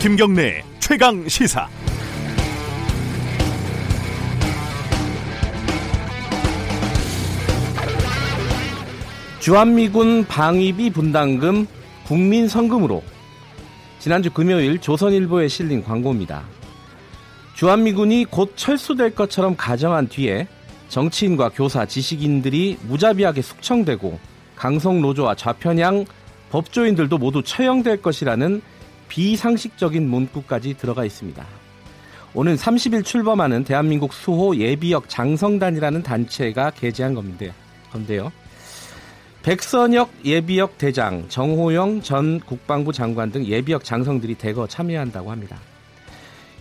김경래 최강 시사. 주한미군 방위비 분담금 국민 성금으로 지난주 금요일 조선일보에 실린 광고입니다. 주한미군이 곧 철수될 것처럼 가정한 뒤에 정치인과 교사, 지식인들이 무자비하게 숙청되고 강성 노조와 좌편향 법조인들도 모두 처형될 것이라는 비상식적인 문구까지 들어가 있습니다. 오는 30일 출범하는 대한민국 수호 예비역 장성단이라는 단체가 게재한 건데요. 건데요. 백선혁 예비역 대장, 정호영 전 국방부 장관 등 예비역 장성들이 대거 참여한다고 합니다.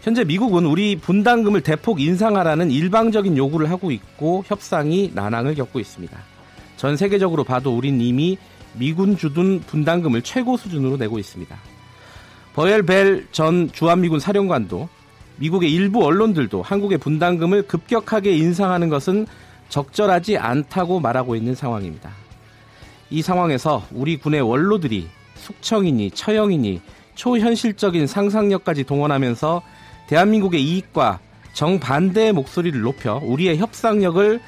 현재 미국은 우리 분담금을 대폭 인상하라는 일방적인 요구를 하고 있고 협상이 난항을 겪고 있습니다. 전 세계적으로 봐도 우린 이미 미군 주둔 분담금을 최고 수준으로 내고 있습니다. 버엘 벨전 주한미군 사령관도 미국의 일부 언론들도 한국의 분담금을 급격하게 인상하는 것은 적절하지 않다고 말하고 있는 상황입니다. 이 상황에서 우리 군의 원로들이 숙청이니 처형이니 초현실적인 상상력까지 동원하면서 대한민국의 이익과 정반대의 목소리를 높여 우리의 협상력을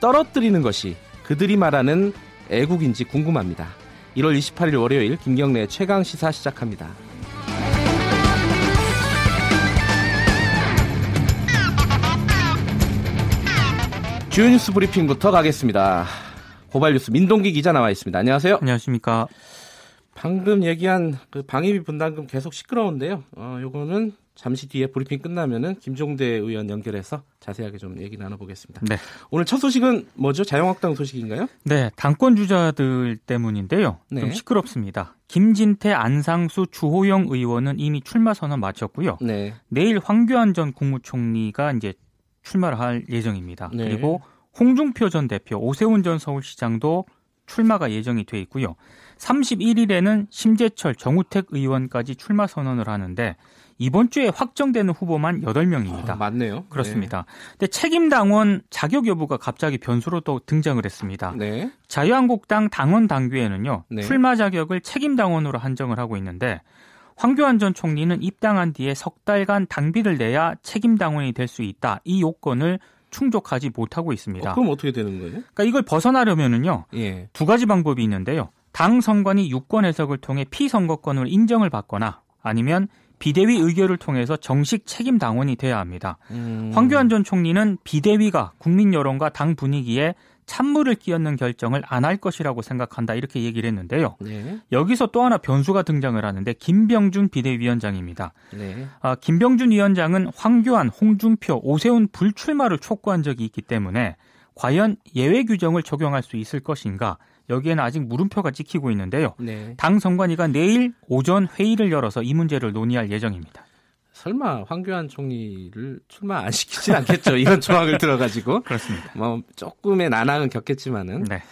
떨어뜨리는 것이 그들이 말하는 애국인지 궁금합니다. 1월 28일 월요일 김경래 최강 시사 시작합니다. 주요 뉴스 브리핑부터 가겠습니다. 고발 뉴스 민동기 기자 나와 있습니다. 안녕하세요. 안녕하십니까. 방금 얘기한 그 방위비 분담금 계속 시끄러운데요. 어, 요거는 잠시 뒤에 브리핑 끝나면은 김종대 의원 연결해서 자세하게 좀 얘기 나눠보겠습니다. 네. 오늘 첫 소식은 뭐죠? 자유한국당 소식인가요? 네, 당권 주자들 때문인데요. 네. 좀 시끄럽습니다. 김진태, 안상수, 주호영 의원은 이미 출마 선언 마쳤고요. 네. 내일 황교안 전 국무총리가 이제 출마를 할 예정입니다. 네. 그리고 홍준표 전 대표, 오세훈 전 서울시장도 출마가 예정이 돼 있고요. 31일에는 심재철, 정우택 의원까지 출마 선언을 하는데 이번 주에 확정되는 후보만 8명입니다. 아, 맞네요. 그렇습니다. 네. 근데 책임 당원 자격 여부가 갑자기 변수로 또 등장을 했습니다. 네. 자유한국당 당원 당규에는요. 네. 출마 자격을 책임 당원으로 한정을 하고 있는데 황교안 전 총리는 입당한 뒤에 석 달간 당비를 내야 책임 당원이 될 수 있다. 이 요건을 충족하지 못하고 있습니다. 어, 그럼 어떻게 되는 거예요? 그러니까 이걸 벗어나려면은요. 예. 두 가지 방법이 있는데요. 당 선관위 유권 해석을 통해 피선거권을 인정을 받거나 아니면 비대위 의결을 통해서 정식 책임 당원이 돼야 합니다. 음. 황교안 전 총리는 비대위가 국민 여론과 당 분위기에 찬물을 끼얹는 결정을 안 할 것이라고 생각한다 이렇게 얘기를 했는데요. 네. 여기서 또 하나 변수가 등장을 하는데 김병준 비대위원장입니다. 네. 아, 김병준 위원장은 황교안, 홍준표, 오세훈 불출마를 촉구한 적이 있기 때문에 과연 예외 규정을 적용할 수 있을 것인가 여기에는 아직 물음표가 찍히고 있는데요. 네. 당 선관위가 내일 오전 회의를 열어서 이 문제를 논의할 예정입니다. 설마 황교안 총리를 출마 안 시키진 않겠죠. 이런 조항을 들어가지고. 그렇습니다. 뭐 조금의 난항은 겪겠지만은. 네.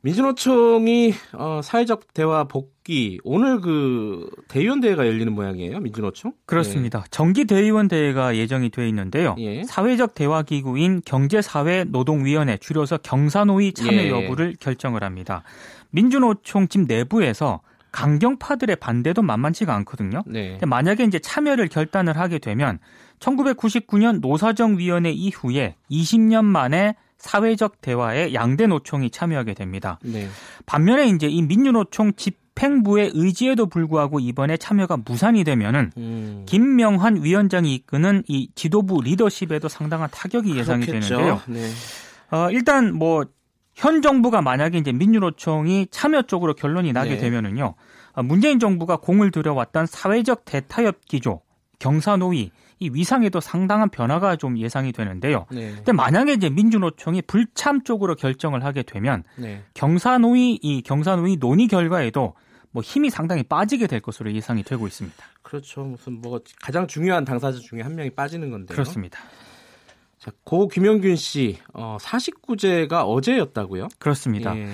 민주노총이 어, 사회적 대화 복귀 오늘 그 대의원 대회가 열리는 모양이에요. 민주노총? 그렇습니다. 네. 정기 대의원 대회가 예정이 돼 있는데요. 예. 사회적 대화 기구인 경제사회노동위원회 줄여서 경사노위 참여 예. 여부를 결정을 합니다. 민주노총 집 내부에서 강경파들의 반대도 만만치가 않거든요. 네. 만약에 이제 참여를 결단을 하게 되면 1999년 노사정 위원회 이후에 20년 만에 사회적 대화에 양대 노총이 참여하게 됩니다. 네. 반면에 이제 이 민주노총 집행부의 의지에도 불구하고 이번에 참여가 무산이 되면은 음. 김명환 위원장이 이끄는 이 지도부 리더십에도 상당한 타격이 예상이 그렇겠죠. 되는데요. 네. 어, 일단 뭐 현 정부가 만약에 이제 민주노총이 참여 쪽으로 결론이 나게 네. 되면은요. 어, 문재인 정부가 공을 들여왔던 사회적 대타협 기조, 경사노위 이 위상에도 상당한 변화가 좀 예상이 되는데요. 네. 근데 만약에 이제 민주노총이 불참 쪽으로 결정을 하게 되면 네. 경사노위 이 경사노위 논의 결과에도 뭐 힘이 상당히 빠지게 될 것으로 예상이 되고 있습니다. 그렇죠. 무슨 뭐 가장 중요한 당사자 중에 한 명이 빠지는 건데요. 그렇습니다. 자, 고 김영균 씨 어, 사식구제가 어제였다고요? 그렇습니다. 예.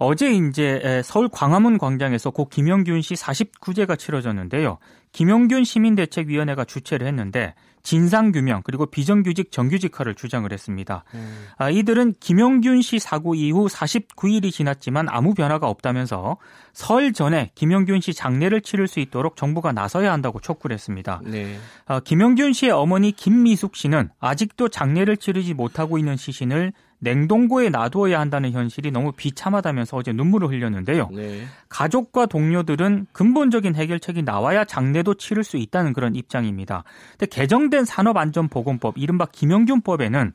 어제 이제 서울 광화문 광장에서 고 김영균 씨 49제가 치러졌는데요. 김영균 시민대책위원회가 주최를 했는데 진상규명 그리고 비정규직 정규직화를 주장을 했습니다. 음. 아, 이들은 김영균 씨 사고 이후 49일이 지났지만 아무 변화가 없다면서 설 전에 김영균 씨 장례를 치를 수 있도록 정부가 나서야 한다고 촉구를 했습니다. 네. 아, 김영균 씨의 어머니 김미숙 씨는 아직도 장례를 치르지 못하고 있는 시신을 냉동고에 놔두어야 한다는 현실이 너무 비참하다면서 어제 눈물을 흘렸는데요. 네. 가족과 동료들은 근본적인 해결책이 나와야 장례도 치를 수 있다는 그런 입장입니다. 근데 개정된 산업안전보건법 이른바 김영균법에는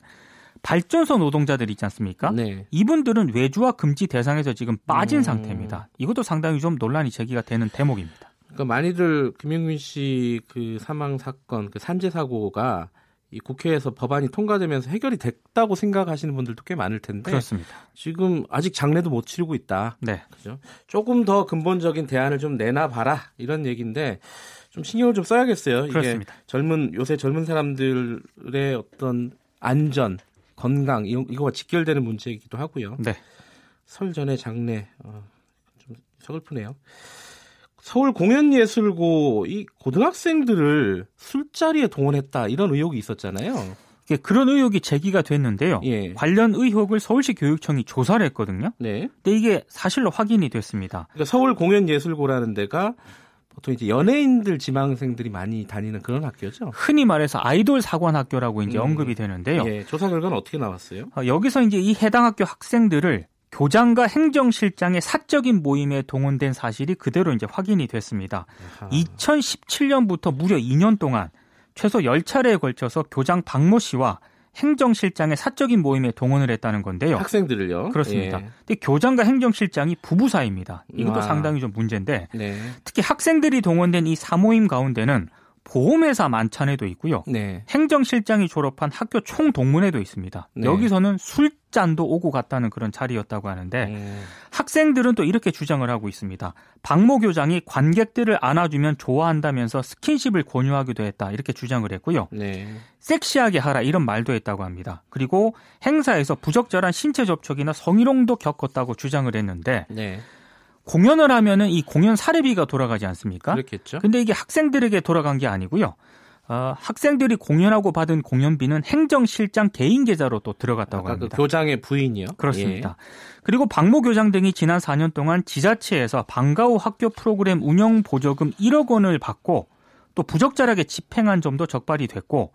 발전소 노동자들 있지 않습니까? 네. 이분들은 외주화 금지 대상에서 지금 빠진 음. 상태입니다. 이것도 상당히 좀 논란이 제기가 되는 대목입니다. 그러니까 많이들 김영균 씨 그 사망 사건, 그 산재 사고가 이 국회에서 법안이 통과되면서 해결이 됐다고 생각하시는 분들도 꽤 많을 텐데 그렇습니다. 지금 아직 장례도 못 치르고 있다. 네. 그죠? 조금 더 근본적인 대안을 좀 내놔 봐라. 이런 얘기인데 좀 신경을 좀 써야겠어요. 그렇습니다. 이게 젊은 요새 젊은 사람들의 어떤 안전, 건강 이거와 직결되는 문제이기도 하고요. 네. 설 전에 장례 어, 좀 서글프네요. 서울 공연예술고 이 고등학생들을 술자리에 동원했다 이런 의혹이 있었잖아요. 그런 의혹이 제기가 됐는데요. 예. 관련 의혹을 서울시 교육청이 조사를 했거든요. 네. 근데 이게 사실로 확인이 됐습니다. 그러니까 서울 공연예술고라는 데가 보통 이제 연예인들 지망생들이 많이 다니는 그런 학교죠. 흔히 말해서 아이돌 사관 학교라고 이제 음. 언급이 되는데요. 예, 조사 결과는 어떻게 나왔어요? 어, 여기서 이제 이 해당 학교 학생들을 교장과 행정실장의 사적인 모임에 동원된 사실이 그대로 이제 확인이 됐습니다. 아하. 2017년부터 무려 2년 동안 최소 10차례에 걸쳐서 교장 박모 씨와 행정실장의 사적인 모임에 동원을 했다는 건데요. 학생들을요? 그렇습니다. 예. 근데 교장과 행정실장이 부부 사이입니다. 이것도 아. 상당히 좀 문제인데 네. 특히 학생들이 동원된 이 사모임 가운데는 보험회사 만찬에도 있고요. 네. 행정실장이 졸업한 학교 총동문회도 있습니다. 네. 여기서는 술잔도 오고 갔다는 그런 자리였다고 하는데 네. 학생들은 또 이렇게 주장을 하고 있습니다. 박모 교장이 관객들을 안아주면 좋아한다면서 스킨십을 권유하기도 했다 이렇게 주장을 했고요. 네. 섹시하게 하라 이런 말도 했다고 합니다. 그리고 행사에서 부적절한 신체 접촉이나 성희롱도 겪었다고 주장을 했는데 네. 공연을 하면은 이 공연 사례비가 돌아가지 않습니까? 그렇겠죠. 근데 이게 학생들에게 돌아간 게 아니고요. 어, 학생들이 공연하고 받은 공연비는 행정실장 개인 계좌로 또 들어갔다고 그 합니다. 그 교장의 부인이요? 그렇습니다. 예. 그리고 박모 교장 등이 지난 4년 동안 지자체에서 방과 후 학교 프로그램 운영 보조금 1억 원을 받고 또 부적절하게 집행한 점도 적발이 됐고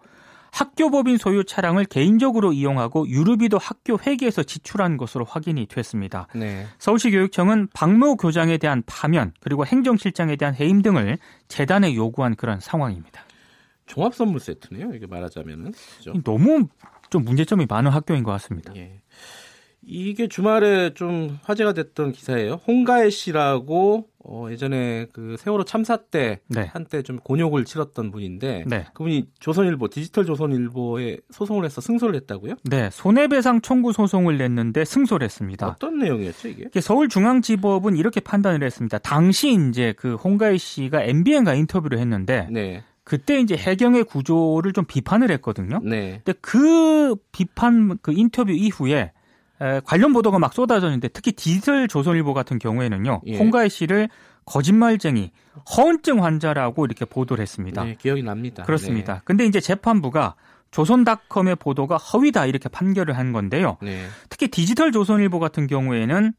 학교법인 소유 차량을 개인적으로 이용하고 유류비도 학교 회계에서 지출한 것으로 확인이 됐습니다. 네. 서울시 교육청은 박모 교장에 대한 파면 그리고 행정실장에 대한 해임 등을 재단에 요구한 그런 상황입니다. 종합 선물 세트네요. 이게 말하자면은 그렇죠? 너무 좀 문제점이 많은 학교인 것 같습니다. 예. 이게 주말에 좀 화제가 됐던 기사예요. 홍가혜 씨라고 어, 예전에 그 세월호 참사 때 네. 한때 좀 곤욕을 치렀던 분인데 네. 그분이 조선일보 디지털 조선일보에 소송을 해서 승소를 했다고요? 네, 손해배상 청구 소송을 냈는데 승소를 했습니다. 어떤 내용이었죠 이게? 서울중앙지법은 이렇게 판단을 했습니다. 당시 이제 그 홍가희 씨가 MBN과 인터뷰를 했는데 네. 그때 이제 해경의 구조를 좀 비판을 했거든요. 네. 근데 그 비판 그 인터뷰 이후에 관련 보도가 막 쏟아졌는데 특히 디지털 조선일보 같은 경우에는요. 예. 홍가희 씨를 거짓말쟁이, 허언증 환자라고 이렇게 보도를 했습니다. 네, 기억이 납니다. 그렇습니다. 네. 근데 이제 재판부가 조선닷컴의 보도가 허위다 이렇게 판결을 한 건데요. 네. 특히 디지털 조선일보 같은 경우에는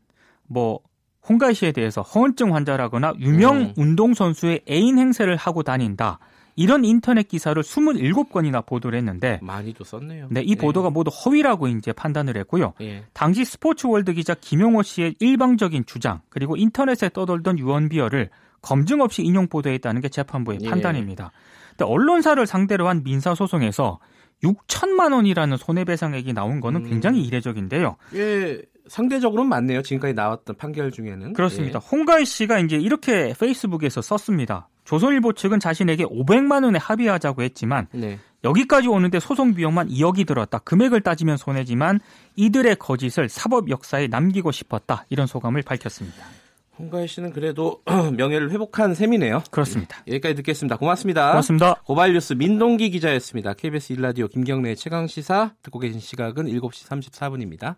뭐 홍가혜 씨에 대해서 허언증 환자라거나 유명 음. 운동선수의 애인 행세를 하고 다닌다. 이런 인터넷 기사를 27건이나 보도를 했는데 많이도 썼네요. 네, 이 보도가 네. 모두 허위라고 이제 판단을 했고요. 예. 당시 스포츠월드 기자 김용호 씨의 일방적인 주장 그리고 인터넷에 떠돌던 유언비어를 검증 없이 인용 보도했다는 게 재판부의 예. 판단입니다. 근데 언론사를 상대로 한 민사 소송에서 6천만 원이라는 손해배상액이 나온 거는 음. 굉장히 이례적인데요. 예, 상대적으로는 많네요. 지금까지 나왔던 판결 중에는. 그렇습니다. 예. 홍가희 씨가 이제 이렇게 페이스북에서 썼습니다. 조선일보 측은 자신에게 500만 원에 합의하자고 했지만 네. 여기까지 오는데 소송 비용만 2억이 들었다. 금액을 따지면 손해지만 이들의 거짓을 사법 역사에 남기고 싶었다. 이런 소감을 밝혔습니다. 홍가희 씨는 그래도 명예를 회복한 셈이네요. 그렇습니다. 네, 여기까지 듣겠습니다. 고맙습니다. 고맙습니다. 고발뉴스 민동기 기자였습니다. KBS 일라디오 김경래 최강 시사 듣고 계신 시각은 7시 34분입니다.